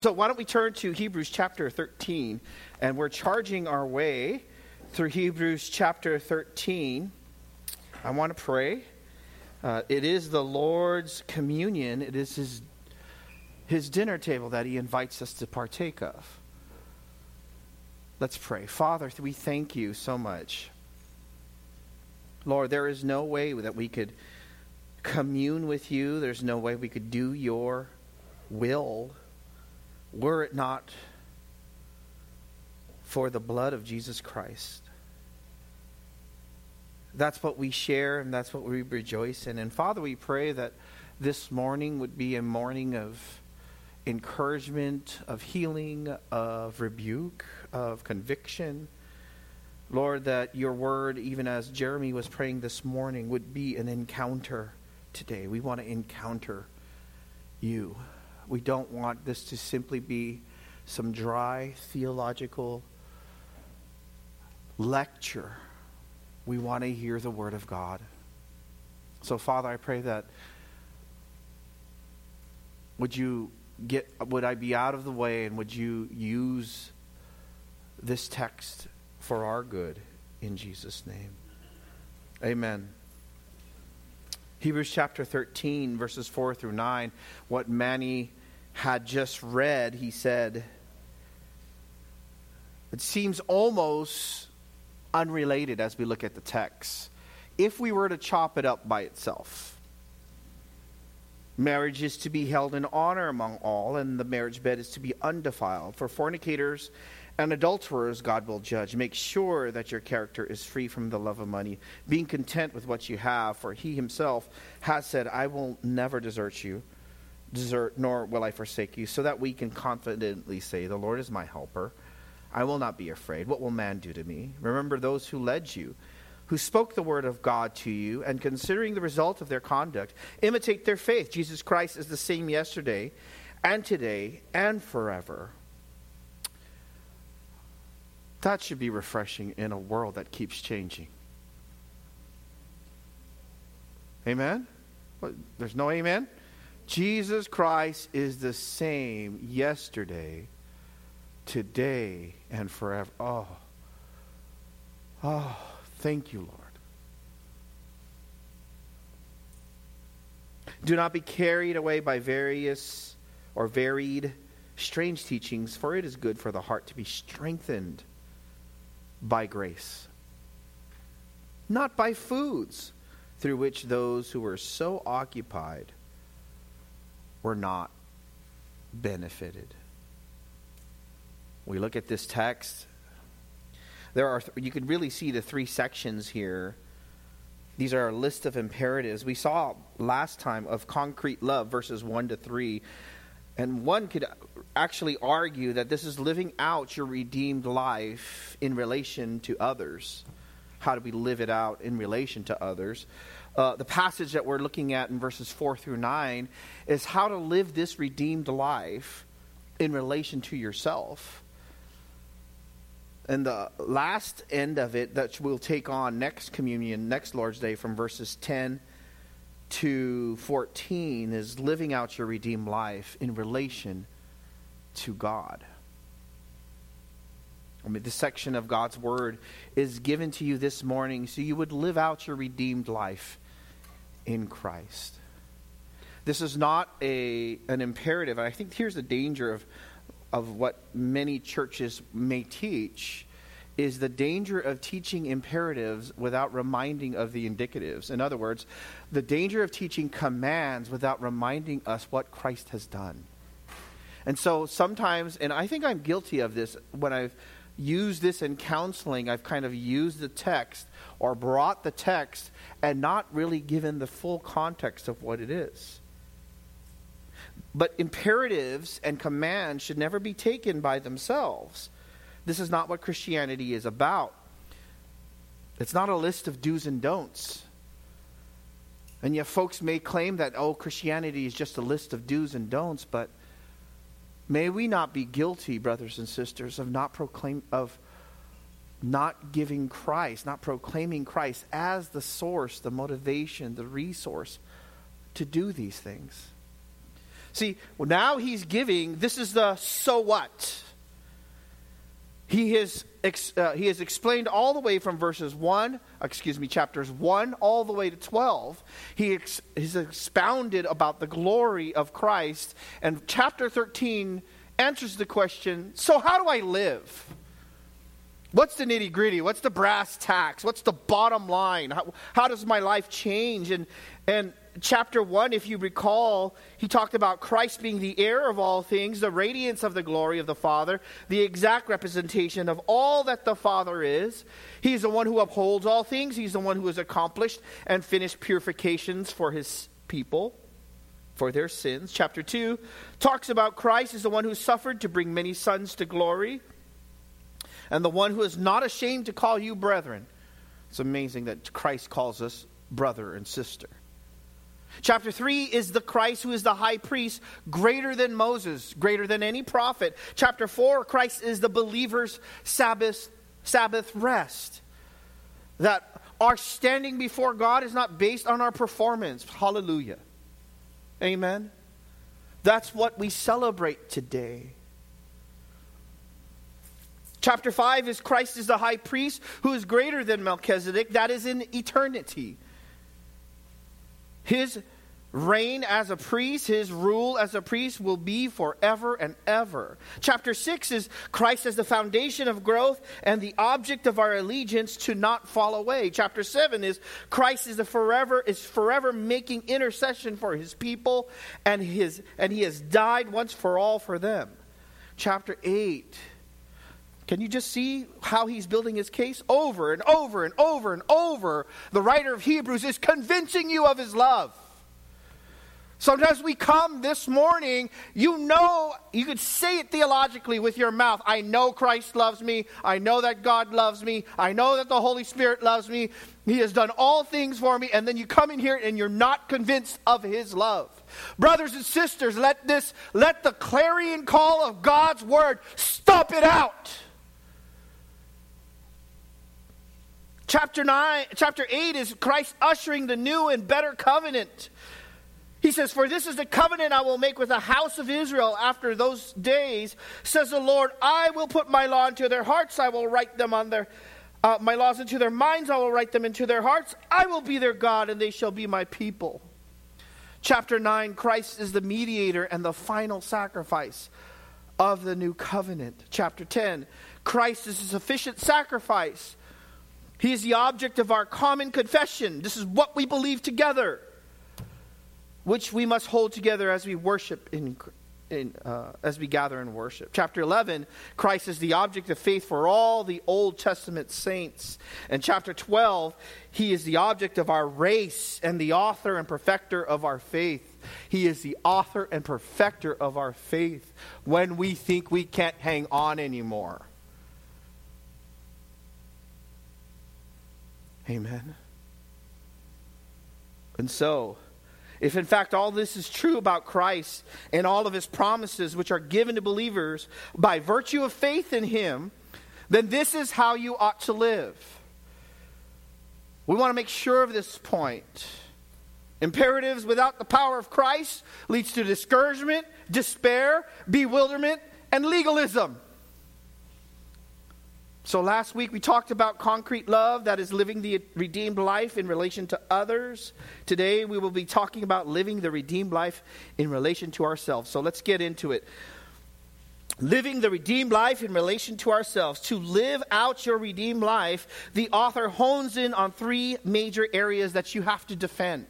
So, why don't we turn to Hebrews chapter 13? And we're charging our way through Hebrews chapter 13. I want to pray. Uh, it is the Lord's communion, it is his, his dinner table that He invites us to partake of. Let's pray. Father, we thank you so much. Lord, there is no way that we could commune with you, there's no way we could do your will were it not for the blood of Jesus Christ. That's what we share and that's what we rejoice in. And Father, we pray that this morning would be a morning of encouragement, of healing, of rebuke, of conviction. Lord, that your word, even as Jeremy was praying this morning, would be an encounter today. We want to encounter you. We don't want this to simply be some dry theological lecture. We want to hear the Word of God. So, Father, I pray that would you get would I be out of the way and would you use this text for our good in Jesus' name. Amen. Hebrews chapter 13, verses 4 through 9, what Manny had just read, he said, it seems almost unrelated as we look at the text. If we were to chop it up by itself, marriage is to be held in honor among all, and the marriage bed is to be undefiled. For fornicators and adulterers, God will judge. Make sure that your character is free from the love of money, being content with what you have, for he himself has said, I will never desert you desert, nor will I forsake you, so that we can confidently say, The Lord is my helper. I will not be afraid. What will man do to me? Remember those who led you, who spoke the word of God to you, and considering the result of their conduct, imitate their faith. Jesus Christ is the same yesterday, and today, and forever. That should be refreshing in a world that keeps changing. Amen? There's no amen? Jesus Christ is the same yesterday, today, and forever. Oh, oh, thank you, Lord. Do not be carried away by various or varied strange teachings, for it is good for the heart to be strengthened by grace, not by foods through which those who are so occupied were not benefited. We look at this text. There are you can really see the three sections here. These are a list of imperatives. We saw last time of concrete love verses 1 to 3. And one could actually argue that this is living out your redeemed life in relation to others. How do we live it out in relation to others? Uh, the passage that we're looking at in verses 4 through 9 is how to live this redeemed life in relation to yourself. And the last end of it that we'll take on next communion, next Lord's Day, from verses 10 to 14, is living out your redeemed life in relation to God. I mean, this section of God's Word is given to you this morning so you would live out your redeemed life in Christ. This is not a, an imperative. And I think here's the danger of, of what many churches may teach is the danger of teaching imperatives without reminding of the indicatives. In other words, the danger of teaching commands without reminding us what Christ has done. And so sometimes, and I think I'm guilty of this when I've used this in counseling, I've kind of used the text or brought the text and not really given the full context of what it is. But imperatives and commands should never be taken by themselves. This is not what Christianity is about. It's not a list of do's and don'ts. And yet, folks may claim that, oh, Christianity is just a list of do's and don'ts, but may we not be guilty, brothers and sisters, of not proclaim of not giving Christ, not proclaiming Christ as the source, the motivation, the resource to do these things. See, now he's giving, this is the so what. He has, uh, he has explained all the way from verses 1, excuse me, chapters 1 all the way to 12. He ex- he's expounded about the glory of Christ. And chapter 13 answers the question so, how do I live? What's the nitty gritty? What's the brass tacks? What's the bottom line? How, how does my life change? And, and chapter 1, if you recall, he talked about Christ being the heir of all things, the radiance of the glory of the Father, the exact representation of all that the Father is. He's the one who upholds all things, he's the one who has accomplished and finished purifications for his people. For their sins. Chapter 2 talks about Christ as the one who suffered to bring many sons to glory and the one who is not ashamed to call you brethren. It's amazing that Christ calls us brother and sister. Chapter 3 is the Christ who is the high priest, greater than Moses, greater than any prophet. Chapter 4, Christ is the believer's Sabbath, Sabbath rest. That our standing before God is not based on our performance. Hallelujah. Amen. That's what we celebrate today. Chapter 5 is Christ is the high priest who is greater than Melchizedek, that is in eternity. His reign as a priest, his rule as a priest will be forever and ever. Chapter 6 is Christ as the foundation of growth and the object of our allegiance to not fall away. Chapter 7 is Christ is the forever is forever making intercession for his people and his and he has died once for all for them. Chapter 8 can you just see how he's building his case? Over and over and over and over, the writer of Hebrews is convincing you of his love. Sometimes we come this morning, you know, you could say it theologically with your mouth. I know Christ loves me. I know that God loves me. I know that the Holy Spirit loves me. He has done all things for me. And then you come in here and you're not convinced of his love. Brothers and sisters, let this, let the clarion call of God's word stop it out. Chapter 9, chapter 8 is Christ ushering the new and better covenant. He says, For this is the covenant I will make with the house of Israel after those days, says the Lord. I will put my law into their hearts, I will write them on their uh, my laws into their minds, I will write them into their hearts. I will be their God, and they shall be my people. Chapter 9 Christ is the mediator and the final sacrifice of the new covenant. Chapter 10 Christ is a sufficient sacrifice he is the object of our common confession. This is what we believe together, which we must hold together as we worship in, in uh, as we gather in worship. Chapter 11, Christ is the object of faith for all the Old Testament saints. And chapter 12, he is the object of our race and the author and perfecter of our faith. He is the author and perfecter of our faith when we think we can't hang on anymore. Amen. And so, if in fact all this is true about Christ and all of his promises, which are given to believers by virtue of faith in him, then this is how you ought to live. We want to make sure of this point. Imperatives without the power of Christ leads to discouragement, despair, bewilderment, and legalism. So last week we talked about concrete love, that is living the redeemed life in relation to others. Today we will be talking about living the redeemed life in relation to ourselves. So let's get into it. Living the redeemed life in relation to ourselves. To live out your redeemed life, the author hones in on three major areas that you have to defend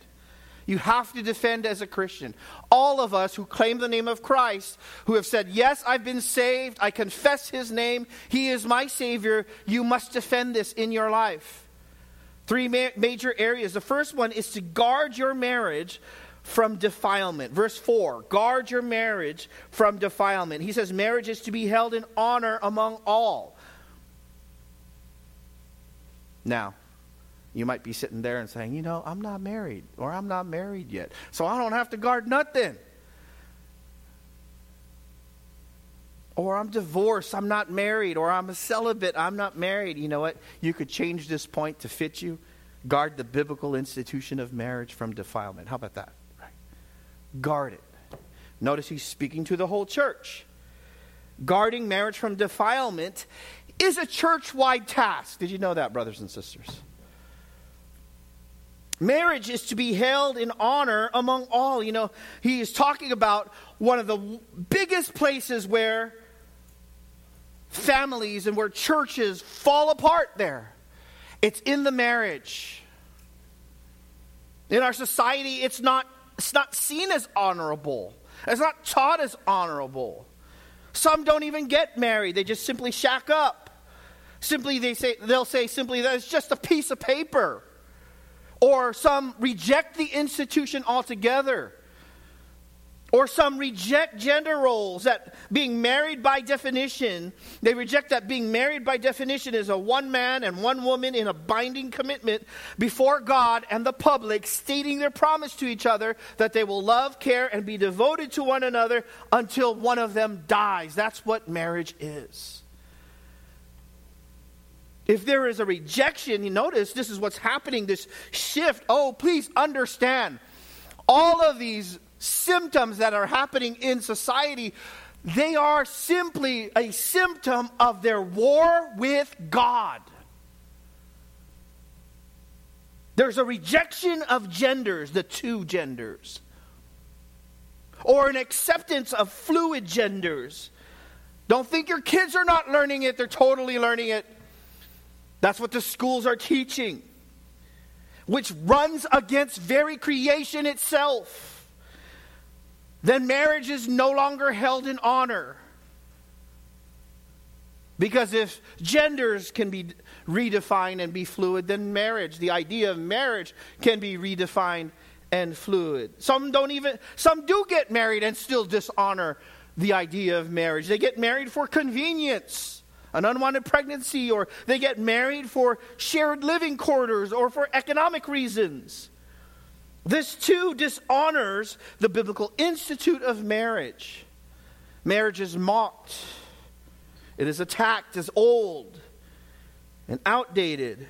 you have to defend as a Christian. All of us who claim the name of Christ, who have said, Yes, I've been saved, I confess his name, he is my Savior, you must defend this in your life. Three ma- major areas. The first one is to guard your marriage from defilement. Verse 4 guard your marriage from defilement. He says, Marriage is to be held in honor among all. Now, you might be sitting there and saying, you know, I'm not married or I'm not married yet, so I don't have to guard nothing. Or I'm divorced, I'm not married, or I'm a celibate, I'm not married. You know what? You could change this point to fit you. Guard the biblical institution of marriage from defilement. How about that? Right. Guard it. Notice he's speaking to the whole church. Guarding marriage from defilement is a church wide task. Did you know that, brothers and sisters? Marriage is to be held in honor among all. You know, he is talking about one of the biggest places where families and where churches fall apart there. It's in the marriage. In our society, it's not, it's not seen as honorable. It's not taught as honorable. Some don't even get married. They just simply shack up. Simply they say they'll say simply that it's just a piece of paper. Or some reject the institution altogether. Or some reject gender roles, that being married by definition, they reject that being married by definition is a one man and one woman in a binding commitment before God and the public, stating their promise to each other that they will love, care, and be devoted to one another until one of them dies. That's what marriage is. If there is a rejection, you notice this is what's happening, this shift. Oh, please understand. All of these symptoms that are happening in society, they are simply a symptom of their war with God. There's a rejection of genders, the two genders, or an acceptance of fluid genders. Don't think your kids are not learning it, they're totally learning it. That's what the schools are teaching, which runs against very creation itself then marriage is no longer held in honor. Because if genders can be redefined and be fluid, then marriage, the idea of marriage, can be redefined and fluid. Some don't even, some do get married and still dishonor the idea of marriage. They get married for convenience, an unwanted pregnancy, or they get married for shared living quarters or for economic reasons. This too dishonors the biblical institute of marriage. Marriage is mocked, it is attacked as old and outdated.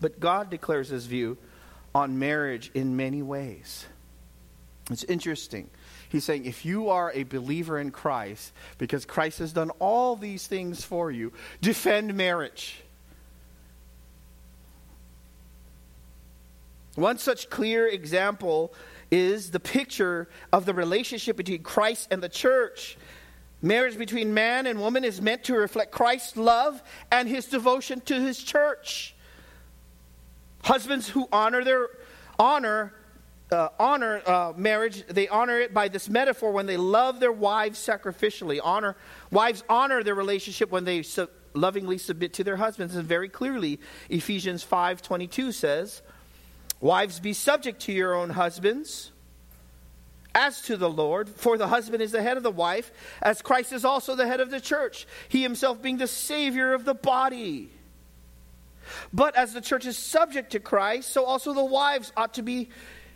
But God declares his view on marriage in many ways. It's interesting. He's saying, if you are a believer in Christ, because Christ has done all these things for you, defend marriage. One such clear example is the picture of the relationship between Christ and the church. Marriage between man and woman is meant to reflect Christ's love and his devotion to his church. Husbands who honor their honor uh, honor uh, marriage, they honor it by this metaphor when they love their wives sacrificially. Honor wives honor their relationship when they su- lovingly submit to their husbands. And very clearly, Ephesians five twenty two says, Wives, be subject to your own husbands as to the Lord, for the husband is the head of the wife, as Christ is also the head of the church, he himself being the Savior of the body. But as the church is subject to Christ, so also the wives ought to be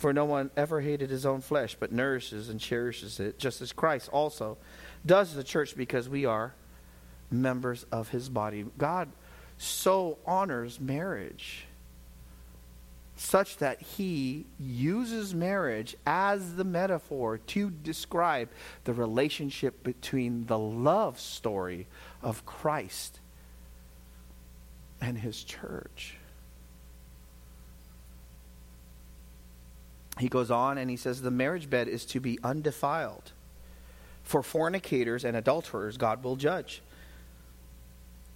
For no one ever hated his own flesh, but nourishes and cherishes it, just as Christ also does the church because we are members of his body. God so honors marriage such that he uses marriage as the metaphor to describe the relationship between the love story of Christ and his church. He goes on and he says, The marriage bed is to be undefiled. For fornicators and adulterers, God will judge.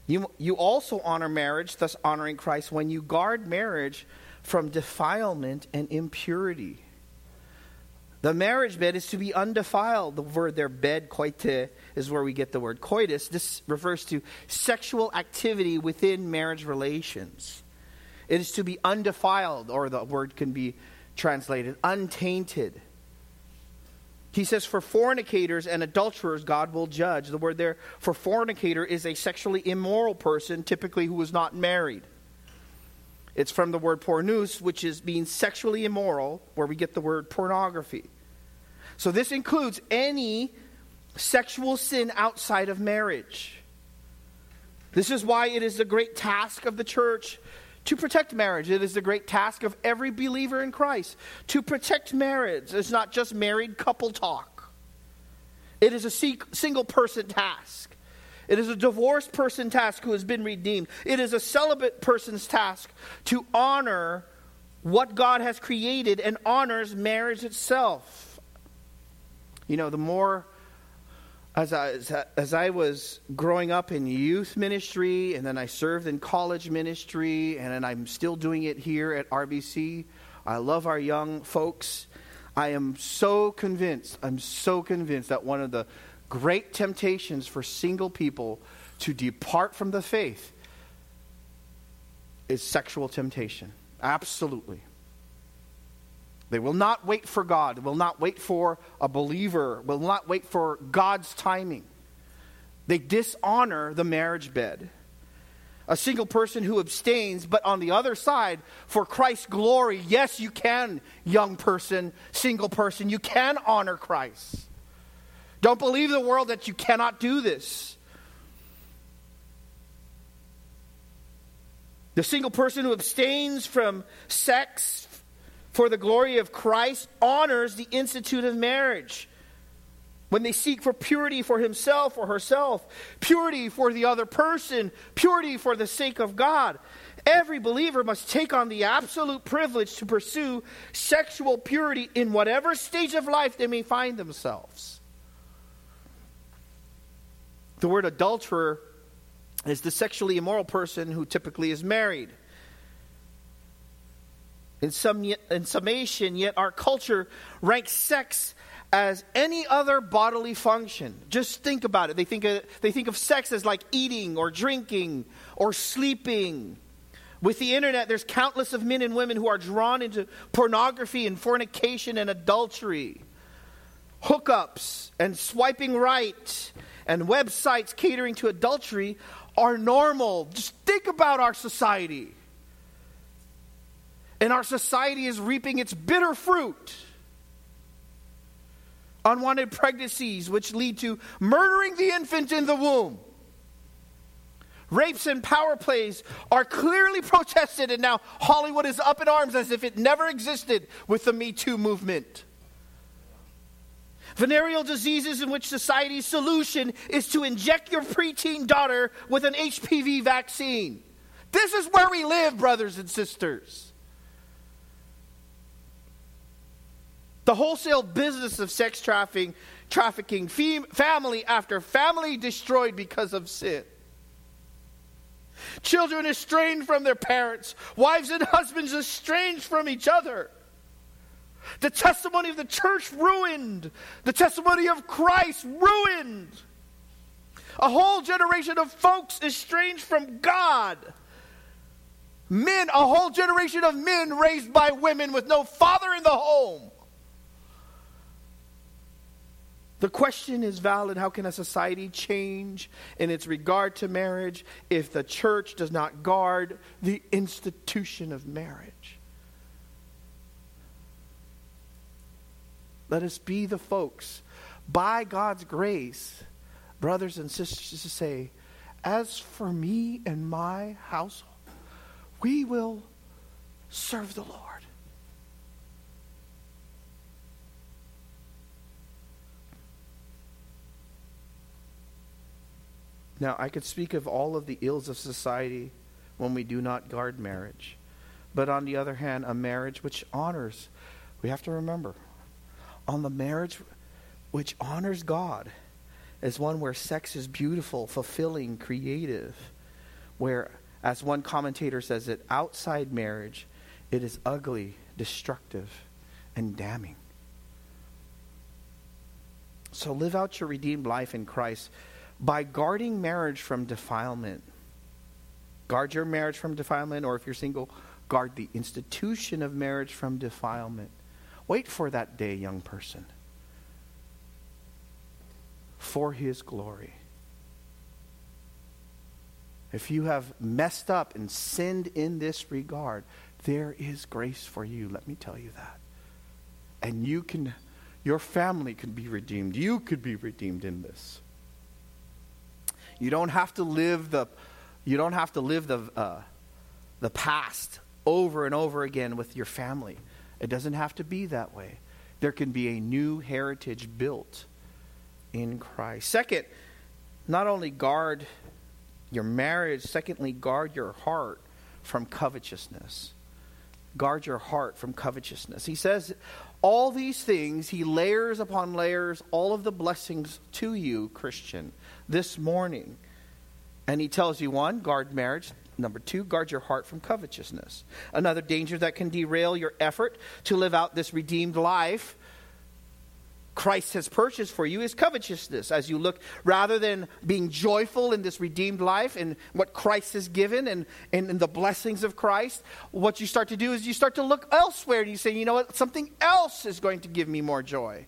You, you also honor marriage, thus honoring Christ, when you guard marriage from defilement and impurity. The marriage bed is to be undefiled. The word there, bed, koite, is where we get the word coitus. This refers to sexual activity within marriage relations. It is to be undefiled, or the word can be translated untainted. He says, For fornicators and adulterers, God will judge. The word there for fornicator is a sexually immoral person, typically who is not married. It's from the word pornos, which is means sexually immoral, where we get the word pornography. So this includes any sexual sin outside of marriage. This is why it is the great task of the church to protect marriage. It is the great task of every believer in Christ to protect marriage. It's not just married couple talk, it is a single person task. It is a divorced person task who has been redeemed. It is a celibate person's task to honor what God has created and honors marriage itself. You know, the more as I, as I was growing up in youth ministry, and then I served in college ministry, and then I'm still doing it here at RBC. I love our young folks. I am so convinced, I'm so convinced that one of the great temptations for single people to depart from the faith is sexual temptation. Absolutely. They will not wait for God, will not wait for a believer, will not wait for God's timing. They dishonor the marriage bed. A single person who abstains, but on the other side, for Christ's glory, yes, you can, young person, single person, you can honor Christ. Don't believe the world that you cannot do this. The single person who abstains from sex, for the glory of Christ honors the institute of marriage. When they seek for purity for himself or herself, purity for the other person, purity for the sake of God. Every believer must take on the absolute privilege to pursue sexual purity in whatever stage of life they may find themselves. The word adulterer is the sexually immoral person who typically is married. In, some, in summation, yet our culture ranks sex as any other bodily function. Just think about it. They think of, they think of sex as like eating or drinking or sleeping. With the internet, there's countless of men and women who are drawn into pornography and fornication and adultery, hookups and swiping right, and websites catering to adultery are normal. Just think about our society and our society is reaping its bitter fruit. Unwanted pregnancies, which lead to murdering the infant in the womb. Rapes and power plays are clearly protested, and now Hollywood is up in arms as if it never existed with the Me Too movement. Venereal diseases in which society's solution is to inject your preteen daughter with an HPV vaccine. This is where we live, brothers and sisters. The wholesale business of sex trafficking, trafficking fem- family after family destroyed because of sin. Children estranged from their parents, wives and husbands estranged from each other. The testimony of the church ruined, the testimony of Christ ruined. A whole generation of folks estranged from God. Men, a whole generation of men raised by women with no father in the home. The question is valid how can a society change in its regard to marriage if the church does not guard the institution of marriage? Let us be the folks, by God's grace, brothers and sisters, to say, As for me and my household, we will serve the Lord. Now, I could speak of all of the ills of society when we do not guard marriage. But on the other hand, a marriage which honors, we have to remember, on the marriage which honors God is one where sex is beautiful, fulfilling, creative, where, as one commentator says it, outside marriage, it is ugly, destructive, and damning. So live out your redeemed life in Christ by guarding marriage from defilement. Guard your marriage from defilement, or if you're single, guard the institution of marriage from defilement. Wait for that day, young person. for his glory. If you have messed up and sinned in this regard, there is grace for you. Let me tell you that. And you can, your family can be redeemed. You could be redeemed in this. You don't have to live the, you don't have to live the, uh, the past over and over again with your family. It doesn't have to be that way. There can be a new heritage built in Christ. Second, not only guard your marriage, secondly, guard your heart from covetousness. Guard your heart from covetousness. He says, all these things, he layers upon layers all of the blessings to you, Christian, this morning. And he tells you one, guard marriage. Number two, guard your heart from covetousness. Another danger that can derail your effort to live out this redeemed life Christ has purchased for you is covetousness. As you look, rather than being joyful in this redeemed life and what Christ has given and, and, and, the blessings of Christ, what you start to do is you start to look elsewhere and you say, you know what, something else is going to give me more joy.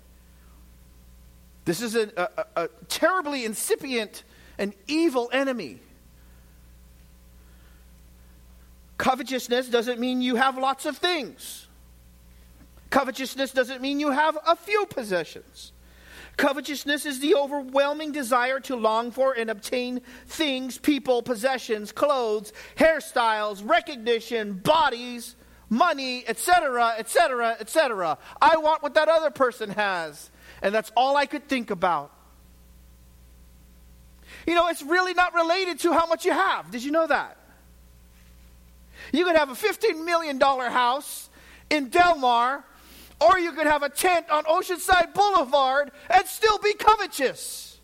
This is a, a, a terribly incipient and evil enemy. Covetousness doesn't mean you have lots of things. Covetousness doesn't mean you have a few possessions. Covetousness is the overwhelming desire to long for and obtain things, people, possessions, clothes, hairstyles, recognition, bodies, money, etc., etc., etc. I want what that other person has. And that's all I could think about. You know, it's really not related to how much you have. Did you know that? You could have a $15 million house in Del Mar or you could have a tent on Oceanside Boulevard and still be covetous.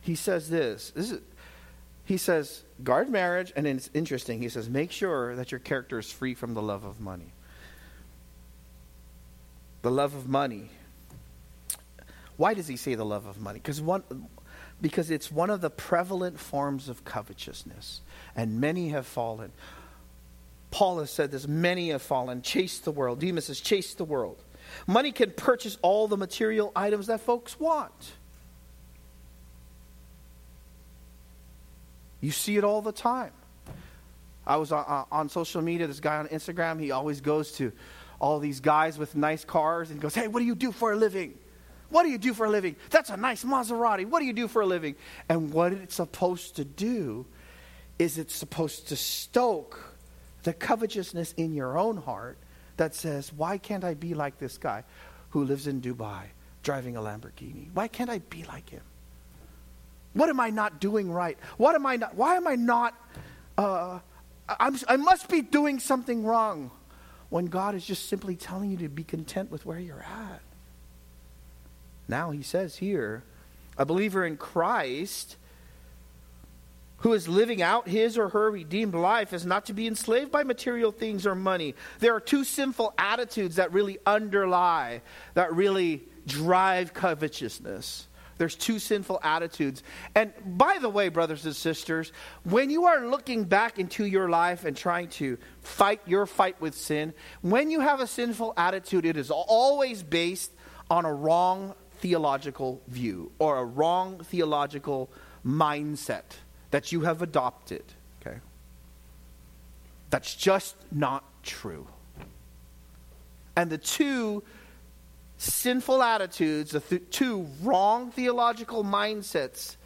He says this. This is he says, guard marriage, and it's interesting. He says, make sure that your character is free from the love of money. The love of money. Why does he say the love of money? Because one because it's one of the prevalent forms of covetousness, and many have fallen. Paul has said this many have fallen, chased the world. Demas has chased the world. Money can purchase all the material items that folks want. You see it all the time. I was on, on, social media, this guy on Instagram, he always goes to all these guys with nice cars and goes, Hey, what do you do for a living? What do you do for a living? That's a nice Maserati. What do you do for a living? And what it's supposed to do is it's supposed to stoke the covetousness in your own heart that says, Why can't I be like this guy who lives in Dubai driving a Lamborghini? Why can't I be like him? What am I not doing right? What am I not? Why am I not? Uh, I must be doing something wrong when God is just simply telling you to be content with where you're at. Now he says here, a believer in Christ who is living out his or her redeemed life is not to be enslaved by material things or money. There are two sinful attitudes that really underlie, that really drive covetousness. There's two sinful attitudes. And by the way, brothers and sisters, when you are looking back into your life and trying to fight your fight with sin, when you have a sinful attitude, it is always based on a wrong theological view or a wrong theological mindset that you have adopted, okay? That's just not true. And the two sinful attitudes, the th- two wrong theological mindsets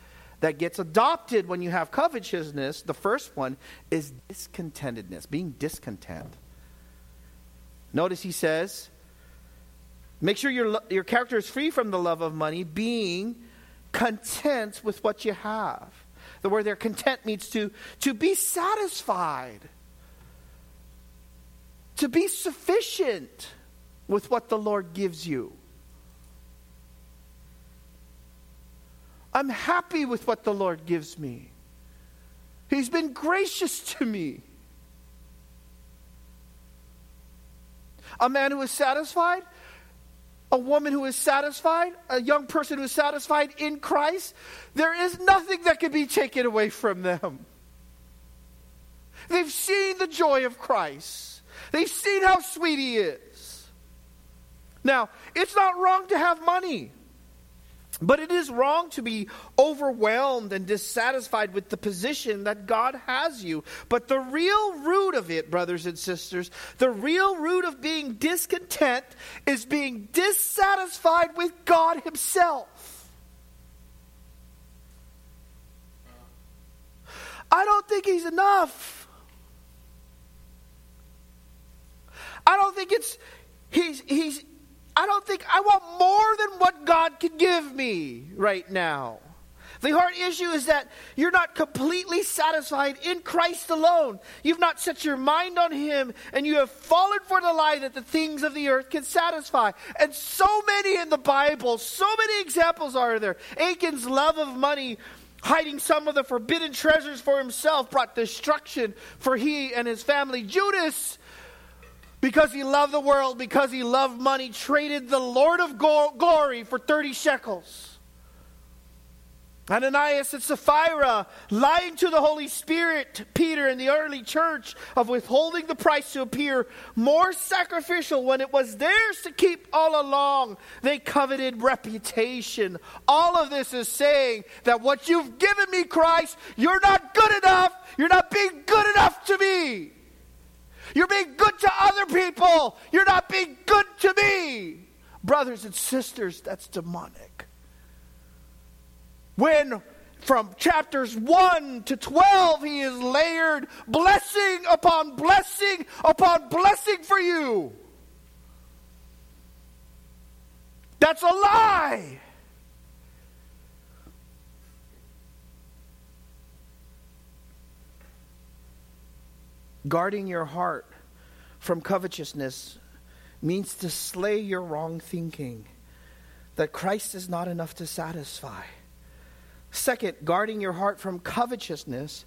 that gets adopted when you have covetousness, the first one is discontentedness, being discontent. Notice he says, make sure your, your character is free from the love of money, being content with what you have. The word there, content, means to, to be satisfied, to be sufficient with what the Lord gives you. I'm happy with what the Lord gives me. He's been gracious to me. A man who is satisfied a woman who is satisfied, a young person who is satisfied in Christ, there is nothing that can be taken away from them. They've seen the joy of Christ, they've seen how sweet He is. Now, it's not wrong to have money. But it is wrong to be overwhelmed and dissatisfied with the position that God has you. But the real root of it, brothers and sisters, the real root of being discontent is being dissatisfied with God Himself. I don't think He's enough. I don't think it's He's He's I don't think I want more than what God can give me right now. The heart issue is that you're not completely satisfied in Christ alone. You've not set your mind on Him, and you have fallen for the lie that the things of the earth can satisfy. And so many in the Bible, so many examples are there. Achan's love of money, hiding some of the forbidden treasures for himself, brought destruction for he and his family. Judas because he loved the world, because he loved money, traded the Lord of glory for 30 shekels. Ananias and Sapphira lying to the Holy Spirit, Peter and the early church, of withholding the price to appear more sacrificial when it was theirs to keep all along. They coveted reputation. All of this is saying that what you've given me, Christ, you're not good enough. You're not being good enough to me. You're being good to other people. You're not being good to me. Brothers and sisters, that's demonic. When from chapters 1 to 12, he is layered blessing upon blessing upon blessing for you. That's a lie. Guarding your heart from covetousness means to slay your wrong thinking, that Christ is not enough to satisfy. Second, guarding your heart from covetousness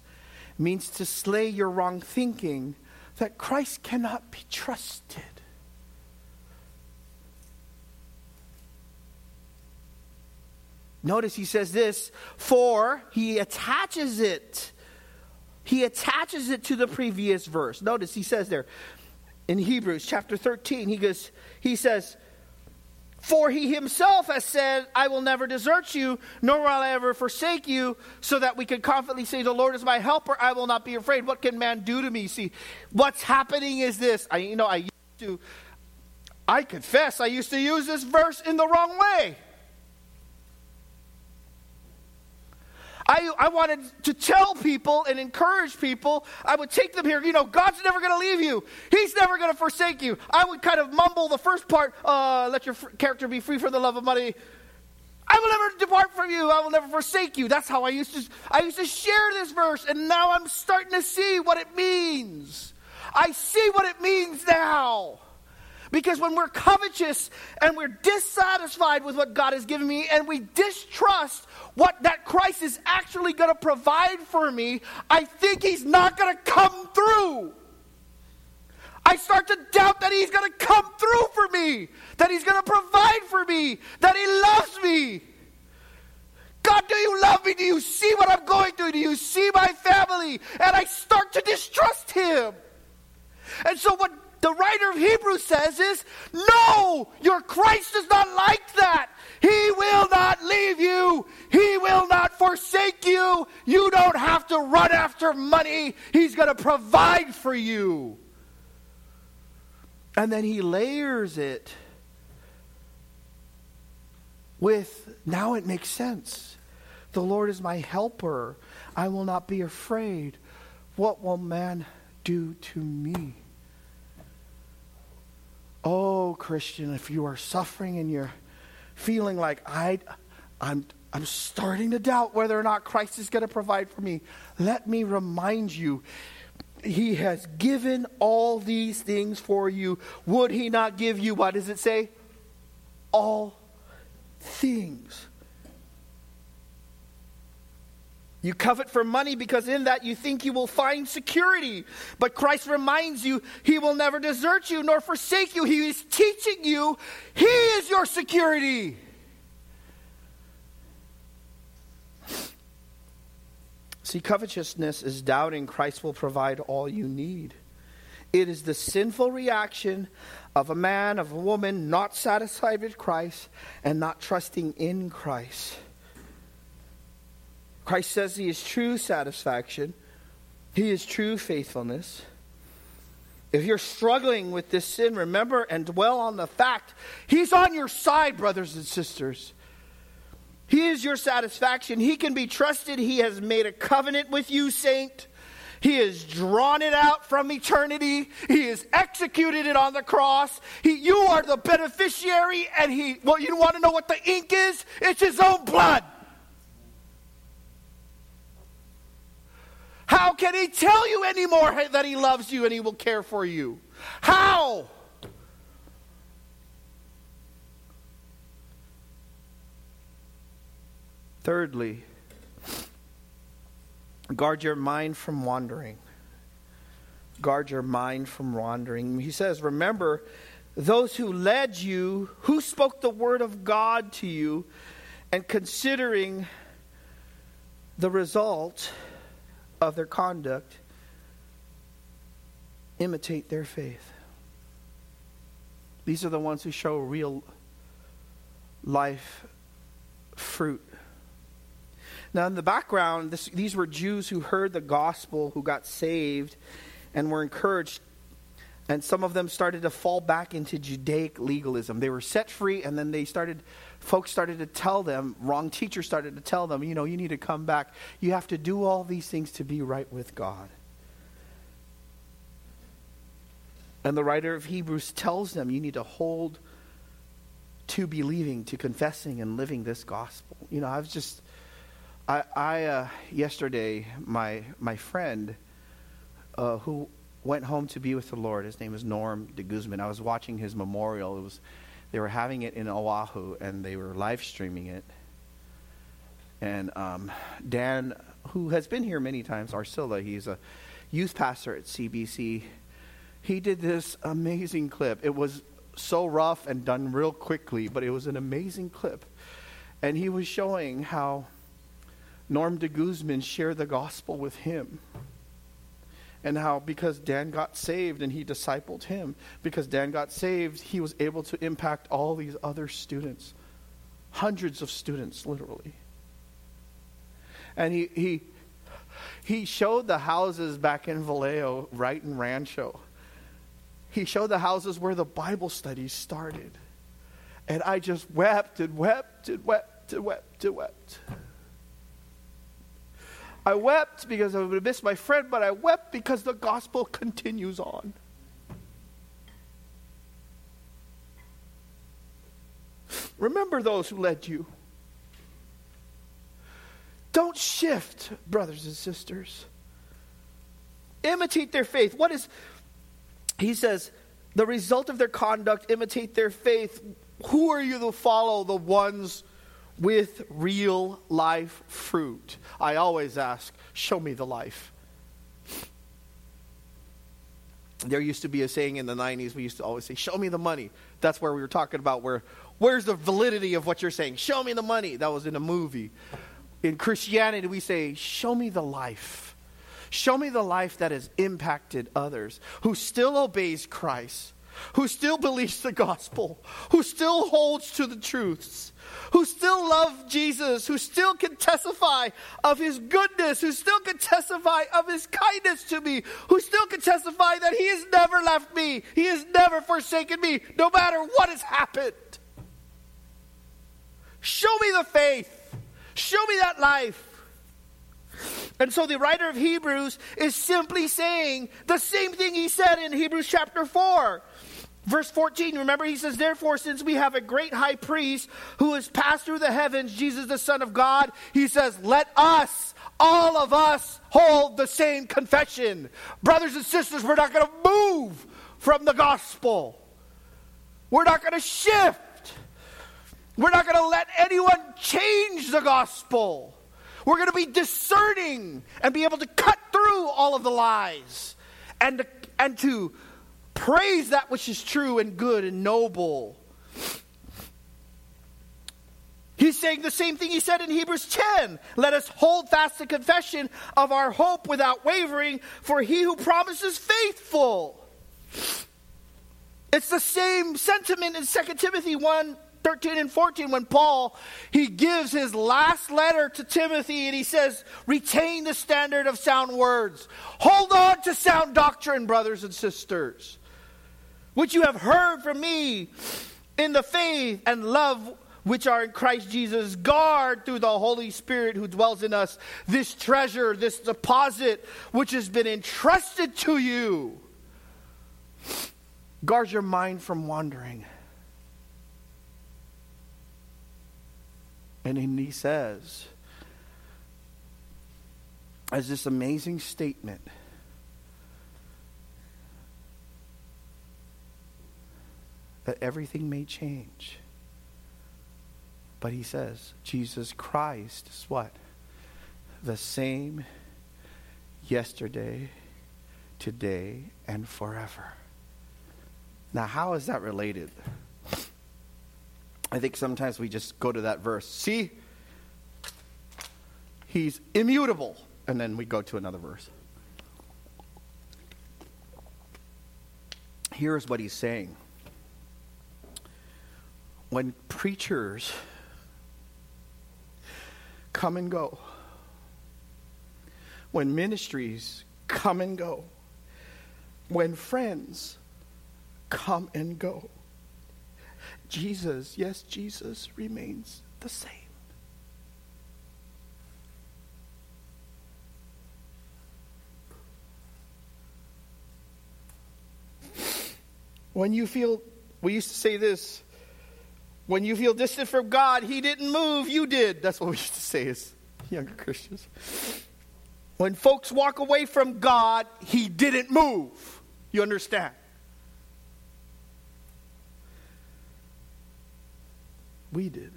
means to slay your wrong thinking, that Christ cannot be trusted. Notice he says this, for he attaches it he attaches it to the previous verse. Notice he says there in Hebrews chapter 13, he goes, he says, For he himself has said, I will never desert you, nor will I ever forsake you, so that we can confidently say, The Lord is my helper, I will not be afraid. What can man do to me? See, what's happening is this. I you know, I used to I confess I used to use this verse in the wrong way. I, I wanted to tell people and encourage people. I would take them here. You know, God's never going to leave you. He's never going to forsake you. I would kind of mumble the first part, uh, let your f- character be free from the love of money. I will never depart from you. I will never forsake you. That's how I used to I used to share this verse and now I'm starting to see what it means. I see what it means now. Because when we're covetous and we're dissatisfied with what God has given me and we distrust what that Christ is actually going to provide for me, I think He's not going to come through. I start to doubt that He's going to come through for me, that He's going to provide for me, that He loves me. God, do you love me? Do you see what I'm going through? Do you see my family? And I start to distrust Him. And so, what the writer of Hebrews says is no, your Christ is not like that. He will not leave you, He will not forsake you. You don't have to run after money, He's going to provide for you. And then He layers it with now it makes sense. The Lord is my helper. I will not be afraid. What will man do to me? Oh, Christian, if you are suffering and you're feeling like I, I'm, I'm starting to doubt whether or not Christ is going to provide for me, let me remind you he has given all these things for you. Would he not give you, what does it say? All things. You covet for money because in that you think you will find security. But Christ reminds you he will never desert you nor forsake you. He is teaching you he is your security. See, covetousness is doubting Christ will provide all you need. It is the sinful reaction of a man, of a woman not satisfied with Christ and not trusting in Christ. Christ says he is true satisfaction, he is true faithfulness. If you're struggling with this sin, remember and dwell on the fact he's on your side, brothers and sisters. He is your satisfaction. He can be trusted. He has made a covenant with you, saint. He has drawn it out from eternity. He has executed it on the cross. He, you are the beneficiary, and he, well, you want to know what the ink is? It's his own blood. How can he tell you anymore that he loves you and he will care for you? How? Thirdly, Guard your mind from wandering. Guard your mind from wandering. He says, Remember those who led you, who spoke the word of God to you, and considering the result of their conduct, imitate their faith. These are the ones who show real life fruit now, in the background, this, these were Jews who heard the gospel, who got saved, and were encouraged. And some of them started to fall back into Judaic legalism. They were set free, and then they started, folks started to tell them, wrong teachers started to tell them, you know, you need to come back. You have to do all these things to be right with God. And the writer of Hebrews tells them, you need to hold to believing, to confessing, and living this gospel. You know, I was just I, I uh, yesterday, my my friend uh, who went home to be with the Lord. His name is Norm de Guzman. I was watching his memorial. It was they were having it in Oahu, and they were live streaming it. And um, Dan, who has been here many times, Arcilla, he's a youth pastor at CBC. He did this amazing clip. It was so rough and done real quickly, but it was an amazing clip. And he was showing how Norm de Guzman shared the gospel with him. And how, because Dan got saved and he discipled him, because Dan got saved, he was able to impact all these other students. Hundreds of students, literally. And he, he, he showed the houses back in Vallejo, right in Rancho. He showed the houses where the Bible studies started. And I just wept and wept and wept and wept and wept. I wept because I would have missed my friend, but I wept because the gospel continues on. Remember those who led you. Don't shift, brothers and sisters. Imitate their faith. What is, he says, the result of their conduct, imitate their faith. Who are you to follow? The ones with real life fruit. I always ask, show me the life. There used to be a saying in the 90s, we used to always say, show me the money. That's where we were talking about where, where's the validity of what you're saying? Show me the money. That was in a movie. In Christianity, we say, show me the life. Show me the life that has impacted others, who still obeys Christ, who still believes the gospel, who still holds to the truths who still love Jesus, who still can testify of his goodness, who still can testify of his kindness to me, who still can testify that he has never left me, he has never forsaken me, no matter what has happened. Show me the faith, show me that life. And so the writer of Hebrews is simply saying the same thing he said in Hebrews chapter 4. Verse 14, remember, he says, Therefore, since we have a great high priest who has passed through the heavens, Jesus the Son of God, he says, Let us, all of us, hold the same confession. Brothers and sisters, we're not going to move from the gospel. We're not going to shift. We're not going to let anyone change the gospel. We're going to be discerning and be able to cut through all of the lies and to, and to Praise that which is true and good and noble. He's saying the same thing he said in Hebrews 10. Let us hold fast the confession of our hope without wavering, for he who promises faithful. It's the same sentiment in 2 Timothy 1 13 and 14 when Paul he gives his last letter to Timothy and he says retain the standard of sound words hold on to sound doctrine brothers and sisters which you have heard from me in the faith and love which are in Christ Jesus. Guard through the Holy Spirit who dwells in us this treasure this deposit which has been entrusted to you. Guard your mind from wandering. And then he says, as this amazing statement, that everything may change. But he says, Jesus Christ is what? The same yesterday, today, and forever. Now, how is that related? I think sometimes we just go to that verse. See, he's immutable. And then we go to another verse. Here's what he's saying. When preachers come and go, when ministries come and go, when friends come and go, Jesus, yes, Jesus remains the same. When you feel, we used to say this, when you feel distant from God, He didn't move, you did. That's what we used to say as younger Christians. When folks walk away from God, He didn't move. You understand? We did.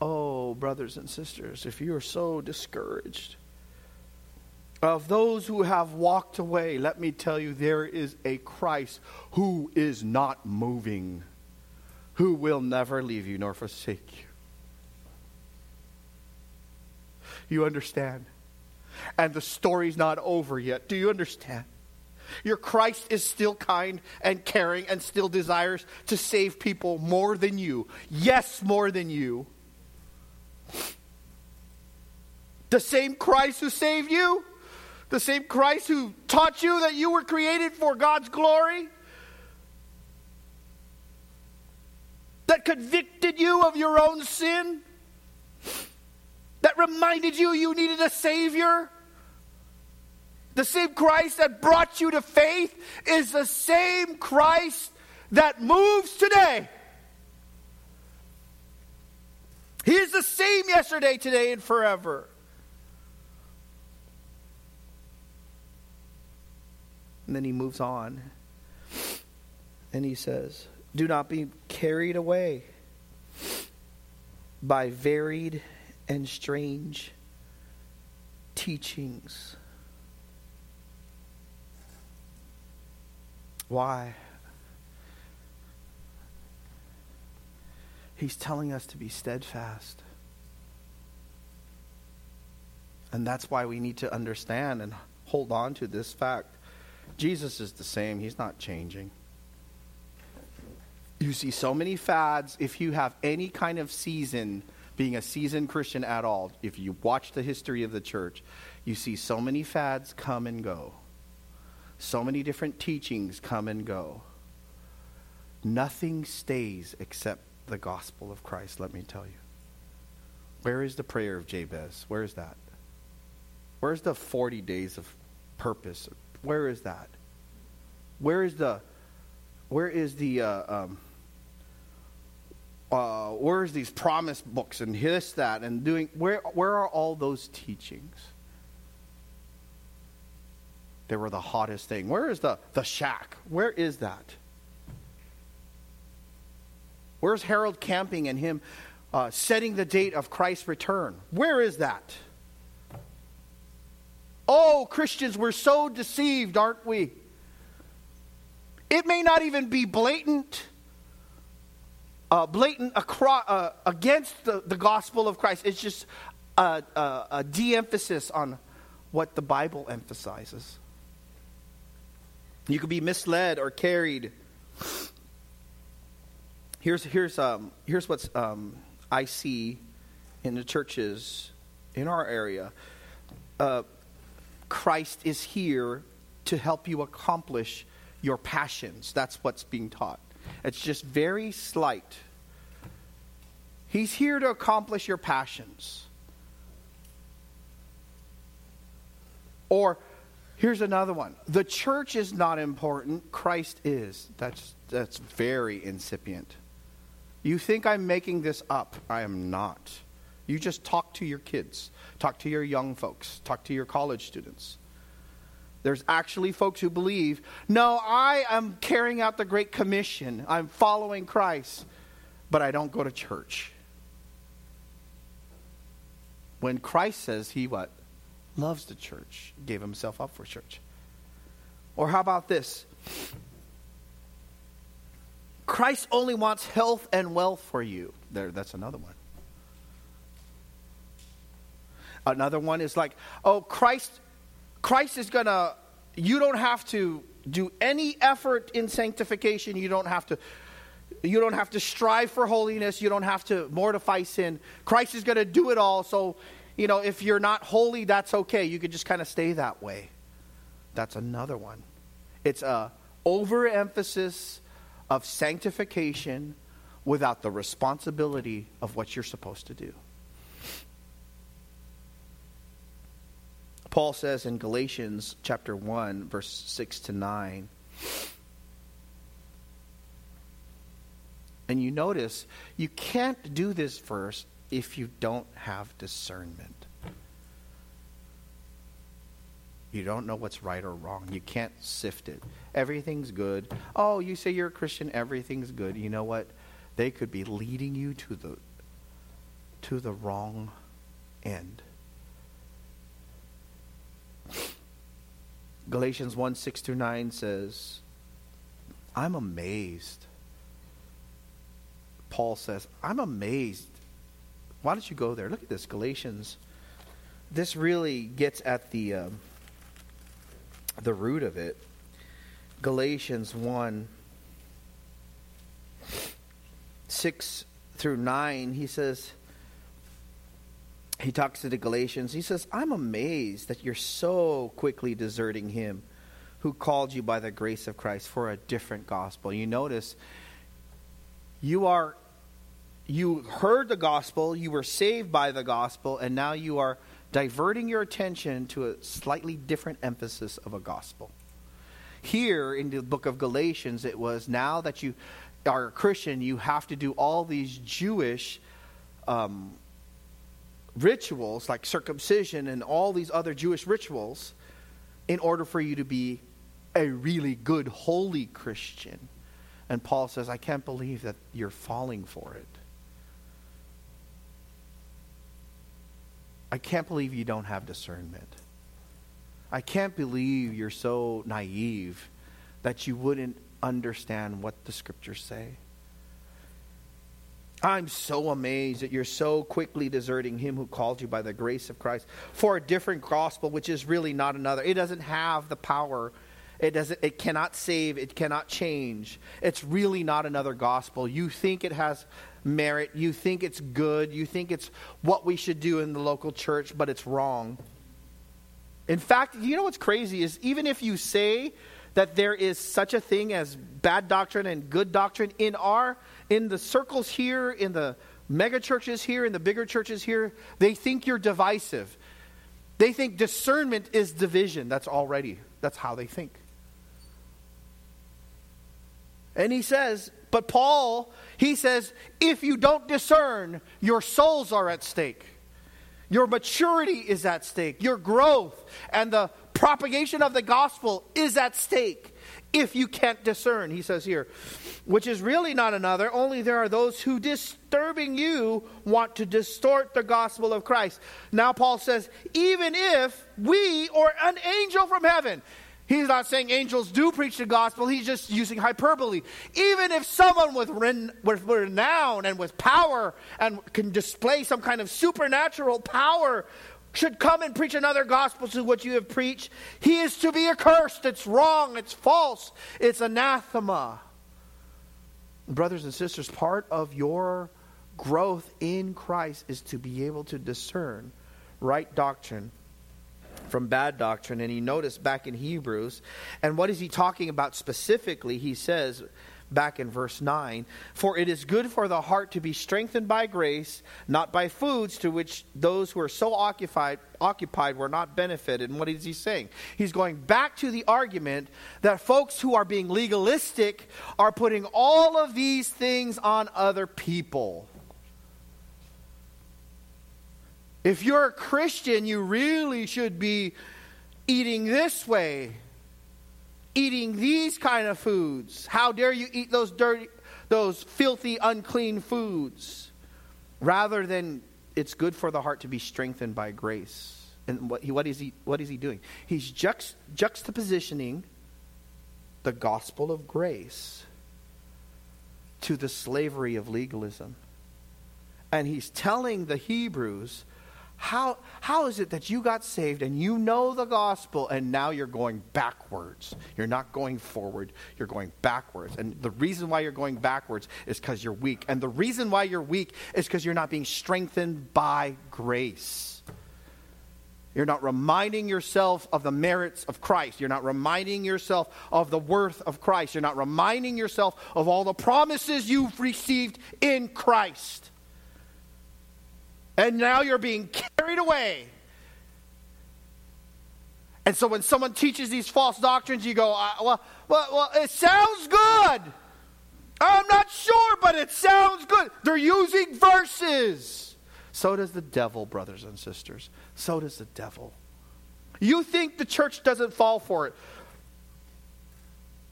Oh, brothers and sisters, if you are so discouraged of those who have walked away, let me tell you, there is a Christ who is not moving, who will never leave you nor forsake you. You understand? And the story's not over yet. Do you understand? Your Christ is still kind and caring and still desires to save people more than you. Yes, more than you. The same Christ who saved you, the same Christ who taught you that you were created for God's glory, that convicted you of your own sin, that reminded you you needed a Savior the same Christ that brought you to faith is the same Christ that moves today. He is the same yesterday, today, and forever. And then he moves on. And he says, Do not be carried away by varied and strange teachings Why? He's telling us to be steadfast. And that's why we need to understand and hold on to this fact. Jesus is the same, He's not changing. You see so many fads. If you have any kind of season, being a seasoned Christian at all, if you watch the history of the church, you see so many fads come and go. So many different teachings come and go. Nothing stays except the gospel of Christ, let me tell you. Where is the prayer of Jabez? Where is that? Where's the 40 days of purpose? Where is that? Where is the where is the uh, um, uh, where's these promise books and this that and doing where where are all those teachings they were the hottest thing. Where is the, the shack? Where is that? Where's Harold camping and him uh, setting the date of Christ's return? Where is that? Oh, Christians, we're so deceived, aren't we? It may not even be blatant, uh, blatant across, uh, against the, the gospel of Christ. It's just a, a, a de emphasis on what the Bible emphasizes. You could be misled or carried. Here's, here's, um, here's what um, I see in the churches in our area. Uh, Christ is here to help you accomplish your passions. That's what's being taught. It's just very slight. He's here to accomplish your passions. Or here's another one. The church is not important, Christ is. That's that's very incipient. You think I'm making this up? I am not. You just talk to your kids, talk to your young folks, talk to your college students. There's actually folks who believe, no, I am carrying out the Great Commission. I'm following Christ, but I don't go to church. When Christ says he what? Loves the church, gave himself up for church. Or how about this? Christ only wants health and wealth for you. There, that's another one. Another one is like, oh, Christ Christ is going to, you don't have to do any effort in sanctification. You don't have to. You don't have to strive for holiness. You don't have to mortify sin. Christ is going to do it all. So, you know, if you're not holy, that's okay. You could just kind of stay that way. That's another one. It's a overemphasis of sanctification without the responsibility of what you're supposed to do. Paul says in Galatians chapter 1, verse 6 to 9. And you notice you can't do this verse if you don't have discernment. You don't know what's right or wrong. You can't sift it. Everything's good. Oh, you say you're a Christian, everything's good. You know what? They could be leading you to the to the wrong end. Galatians 1 6 through 9 says, I'm amazed. Paul says, I'm amazed. Why don't you go there? Look at this, Galatians. This really gets at the, uh, the root of it. Galatians 1 6 through 9, he says, he talks to the Galatians. He says, I'm amazed that you're so quickly deserting him who called you by the grace of Christ for a different gospel. You notice you are you heard the gospel, you were saved by the gospel, and now you are diverting your attention to a slightly different emphasis of a gospel. Here in the book of Galatians, it was now that you are a Christian, you have to do all these Jewish um, rituals like circumcision and all these other Jewish rituals in order for you to be a really good, holy Christian. And Paul says, I can't believe that you're falling for it. I can't believe you don't have discernment. I can't believe you're so naive that you wouldn't understand what the scriptures say. I'm so amazed that you're so quickly deserting him who called you by the grace of Christ for a different gospel, which is really not another. It doesn't have the power. It doesn't it cannot save, it cannot change. It's really not another gospel. You think it has merit, you think it's good, you think it's what we should do in the local church, but it's wrong. In fact, you know what's crazy is even if you say that there is such a thing as bad doctrine and good doctrine in our in the circles here, in the mega churches here, in the bigger churches here, they think you're divisive. They think discernment is division. That's already, that's how they think. And he says, but Paul, he says, if you don't discern, your souls are at stake. Your maturity is at stake. Your growth and the propagation of the gospel is at stake if you can't discern, he says here, which is really not another, only there are those who disturbing you want to distort the gospel of Christ. Now, Paul says, even if we or an angel from heaven, he's not saying angels do preach the gospel, he's just using hyperbole. Even if someone with, ren- with renown and with power and can display some kind of supernatural power should come and preach another gospel to what you have preached, he is to be accursed. It's wrong. It's false. It's anathema. Brothers and sisters, part of your growth in Christ is to be able to discern right doctrine from bad doctrine. And he noticed back in Hebrews, and what is he talking about specifically? He says, back in verse 9 For it is good for the heart to be strengthened by grace, not by foods to which those who are so occupied, occupied were not benefited. And what is he saying? He's going back to the argument that folks who are being legalistic are putting all of these things on other people. If you're a Christian, you really should be eating this way eating these kind of foods. How dare you eat those dirty, those filthy, unclean foods? Rather than it's good for the heart to be strengthened by grace. And what, he, what, is, he, what is he doing? He's juxt, juxtapositioning the gospel of grace to the slavery of legalism. And he's telling the Hebrews how, how is it that you got saved and you know the gospel and now you're going backwards? You're not going forward, you're going backwards. And the reason why you're going backwards is because you're weak. And the reason why you're weak is because you're not being strengthened by grace. You're not reminding yourself of the merits of Christ. You're not reminding yourself of the worth of Christ. You're not reminding yourself of all the promises you've received in Christ. And now you're being carried away. And so when someone teaches these false doctrines, you go, well, well, well, it sounds good. I'm not sure, but it sounds good. They're using verses. So does the devil, brothers and sisters. So does the devil. You think the church doesn't fall for it.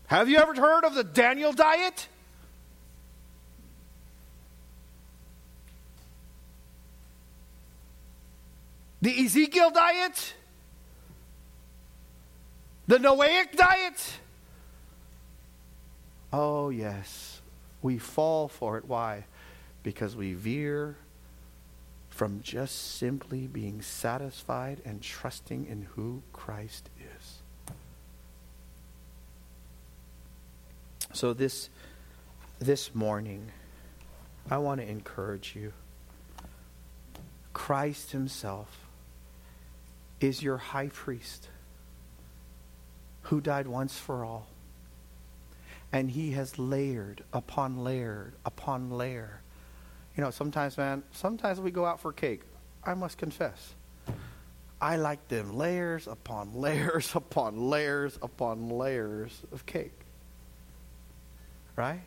Have you ever heard of the Daniel diet? The Ezekiel diet? The Noahic diet? Oh, yes. We fall for it. Why? Because we veer from just simply being satisfied and trusting in who Christ is. So this this morning I want to encourage you. Christ himself is your high priest who died once for all. And he has layered upon layer upon layer. You know, sometimes, man, sometimes we go out for cake. I must confess. I like them layers upon layers upon layers upon layers of cake. Right?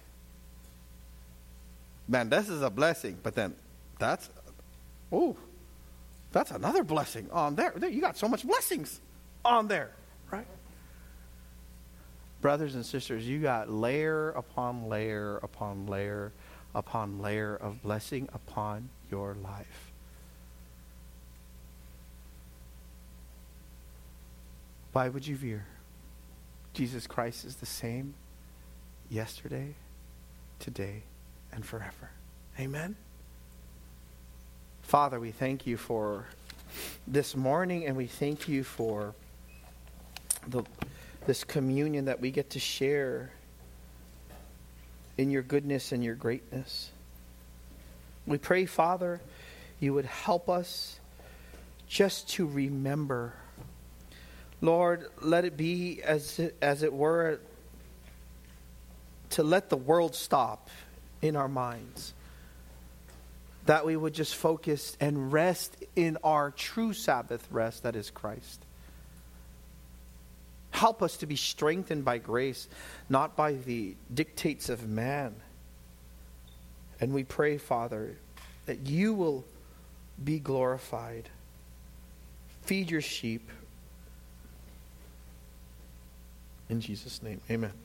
Man, this is a blessing, but then that's, oh, that's another blessing on there. You got so much blessings on there, right? Brothers and sisters, you got layer upon layer upon layer upon layer of blessing upon your life. Why would you veer? Jesus Christ is the same yesterday, today, and forever. Amen. Father, we thank you for this morning and we thank you for the, this communion that we get to share in your goodness and your greatness. We pray, Father, you would help us just to remember. Lord, let it be as, as it were to let the world stop in our minds that we would just focus and rest in our true Sabbath rest, that is Christ. Help us to be strengthened by grace, not by the dictates of man. And we pray, Father, that you will be glorified. Feed your sheep. In Jesus' name, amen.